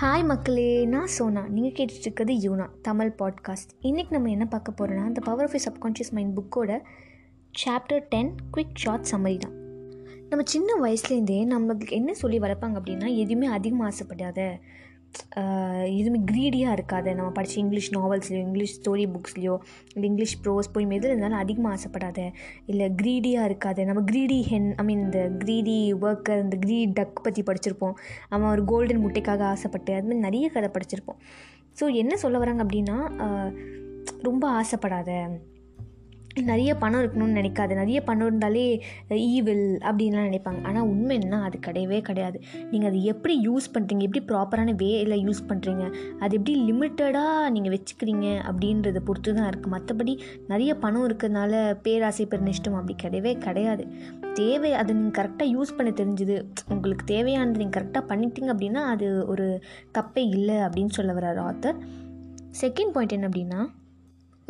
Hi மக்களே நான் சோனா. நீங்கள் கேட்டுட்டு இருக்கிறது யூனா தமிழ் பாட்காஸ்ட் இன்றைக்கி நம்ம என்ன பார்க்க போகிறோன்னா இந்த பவர் ஆஃப் சப்கான்ஷியஸ் மைண்ட் புக்கோட chapter ten quick short summary தான். நம்ம சின்ன வயசுலேருந்தே நம்மளுக்கு என்ன சொல்லி வளர்ப்பாங்க அப்படின்னா எதுவுமே அதிகமாக ஆசைப்படாத எதுவுமே க்ரீடியாக இருக்காது. நம்ம படித்த இங்கிலீஷ் நாவல்ஸ்லையோ இங்கிலீஷ் ஸ்டோரி புக்ஸ்லையோ இல்லை இங்கிலீஷ் ப்ரோஸ் போய் எதில் இருந்தாலும் அதிகமாக ஆசைப்படாத இல்லை க்ரீடியாக இருக்காது. நம்ம க்ரீடி ஹென் ஐ மீன் இந்த க்ரீடி ஒர்க்கர் இந்த க்ரீட் டக் பற்றி படிச்சிருப்போம். அவன் ஒரு கோல்டன் முட்டைக்காக ஆசைப்பட்டு அது மாதிரி நிறைய கதை படிச்சிருப்போம். ஸோ என்ன சொல்ல வராங்க அப்படின்னா ரொம்ப ஆசைப்படாத நிறைய பணம் இருக்கணும்னு நினைக்காது. நிறைய பணம் இருந்தாலே ஈவில் அப்படின்லாம் நினைப்பாங்க. ஆனால் உண்மை என்ன? அது கிடையவே கிடையாது. நீங்கள் அதை எப்படி யூஸ் பண்ணுறீங்க எப்படி ப்ராப்பரான வேயில் யூஸ் பண்ணுறீங்க அது எப்படி லிமிட்டடாக நீங்கள் வச்சுக்கிறீங்க? அப்படின்றத பொறுத்து தான் இருக்குது மற்றபடி நிறைய பணம் இருக்கிறதுனால பேராசை பெருநிஷ்டம் அப்படி கிடையவே கிடையாது. தேவை அதை நீங்கள் கரெக்டாக யூஸ் பண்ண தெரிஞ்சுது. உங்களுக்கு தேவையானது நீங்கள் கரெக்டாக பண்ணிட்டீங்க அப்படின்னா அது ஒரு தப்பே இல்லை அப்படின்னு சொல்ல வர்றார் ஆத்தர் செகண்ட் பாயிண்ட் என்ன அப்படின்னா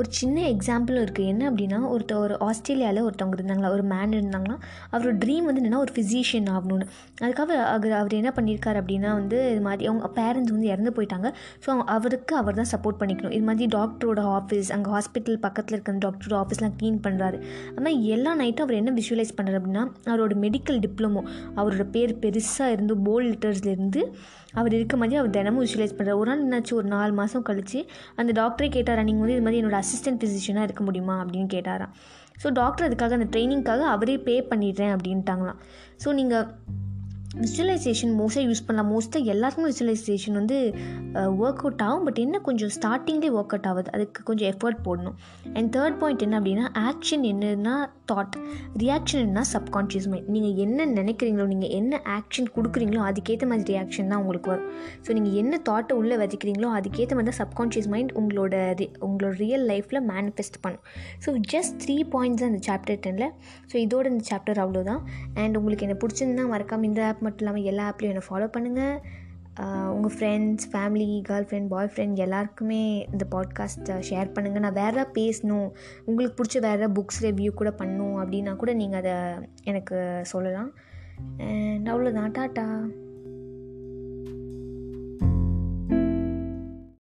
ஒரு சின்ன எக்ஸாம்பிளும் இருக்குது என்ன அப்படின்னா ஒருத்த ஒரு ஆஸ்திரேலியாவில் ஒருத்தவங்க இருந்தாங்களா ஒரு மேன் இருந்தாங்களா அவரோட ட்ரீம் வந்து என்னென்னா ஒரு ஃபிசிஷியன் ஆகணும்னு. அதுக்காக அவர் அவர் என்ன பண்ணியிருக்காரு அப்படின்னா வந்து இது மாதிரி அவங்க பேரண்ட்ஸ் வந்து இறந்து போயிட்டாங்க. ஸோ அவருக்கு அவர் தான் சப்போர்ட் பண்ணிக்கணும். இது மாதிரி டாக்டரோட ஆஃபீஸ் அங்கே ஹாஸ்பிட்டல் பக்கத்தில் இருக்க டாக்டரோட ஆஃபீஸ்லாம் க்ளீன் பண்ணுறாரு அது மாதிரி எல்லா நைட்டும் அவர் என்ன விஷுவலைஸ் பண்ணுறாரு அப்படின்னா அவரோட மெடிக்கல் டிப்ளமோ அவரோட பேர் பெருசாக இருந்து போல்ட் லிட்டர்ஸ்லேருந்து அவர் இருக்க மாதிரி அவர் தினமும் விஷுவலைஸ் பண்ணுறாரு ஒரு நாள் என்னாச்சு? ஒரு நாலு மாதம் கழிச்சு அந்த டாக்டரே கேட்டார் நீங்கள் வந்து இது மாதிரி என்னோட அசிஸ்டன்ட் ஃபிசிஷியனாக இருக்க முடியுமா அப்படின்னு கேட்டாராம். ஸோ டாக்டர் அதுக்காக அந்த ட்ரைனிங்காக அவரே பே பண்ணிடுறேன் அப்படின்ட்டாங்களாம். ஸோ நீங்கள் விஜுவலைசேஷன் மோஸ்ட்டாக யூஸ் பண்ணலாம். மோஸ்ட்டாக எல்லாருக்குமே விஜுவலைசேஷன் வந்து ஒர்க் அவுட் ஆகும். பட் என்ன கொஞ்சம் ஸ்டார்டிங்லேயே ஒர்க் அவுட் ஆகுது. அதுக்கு கொஞ்சம் எஃபர்ட் போடணும். அண்ட் தேர்ட் பாயிண்ட் என்ன அப்படின்னா ஆக்ஷன் என்னன்னா தாட் ரியாக்ஷன்னா சப்கான்ஷியஸ் மைண்ட் நீங்கள் என்ன நினைக்கிறீங்களோ நீங்கள் என்ன ஆக்ஷன் கொடுக்குறீங்களோ அதுக்கேற்ற மாதிரி ரியாக்ஷன் தான் உங்களுக்கு வரும். ஸோ நீங்கள் என்ன தாட்டை உள்ளே விதைக்கிறீங்களோ அதுக்கேற்ற மாதிரி தான் சப்கான்ஷியஸ் மைண்ட் உங்களோட உங்களோட ரியல் லைஃப்பில் மேனிஃபெஸ்ட் பண்ணும். ஸோ ஜஸ்ட் த்ரீ பாயிண்ட்ஸ் தான் இந்த சாப்டர் டெனில் ஸோ இதோட இந்த சாப்டர் அவ்வளோதான் அண்ட் உங்களுக்கு என்ன பிடிச்சிருந்தா மறக்காமல் இந்த ஆப் மட்டும் இல்லாமல் எல்லா ஆப்லையும் என்னை ஃபாலோ பண்ணுங்கள் உங்கள் friends family girl friend boy friend எல்லாருக்குமே இந்த பாட்காஸ்ட்டை ஷேர் பண்ணுங்கள் நான் வேறு பேசணும். உங்களுக்கு பிடிச்ச வேறு புக்ஸ் ரிவ்யூ கூட பண்ணணும் அப்படின்னா கூட நீங்கள் அதை எனக்கு சொல்லலாம். அண்ட் அவ்வளோதான் டாட்டா.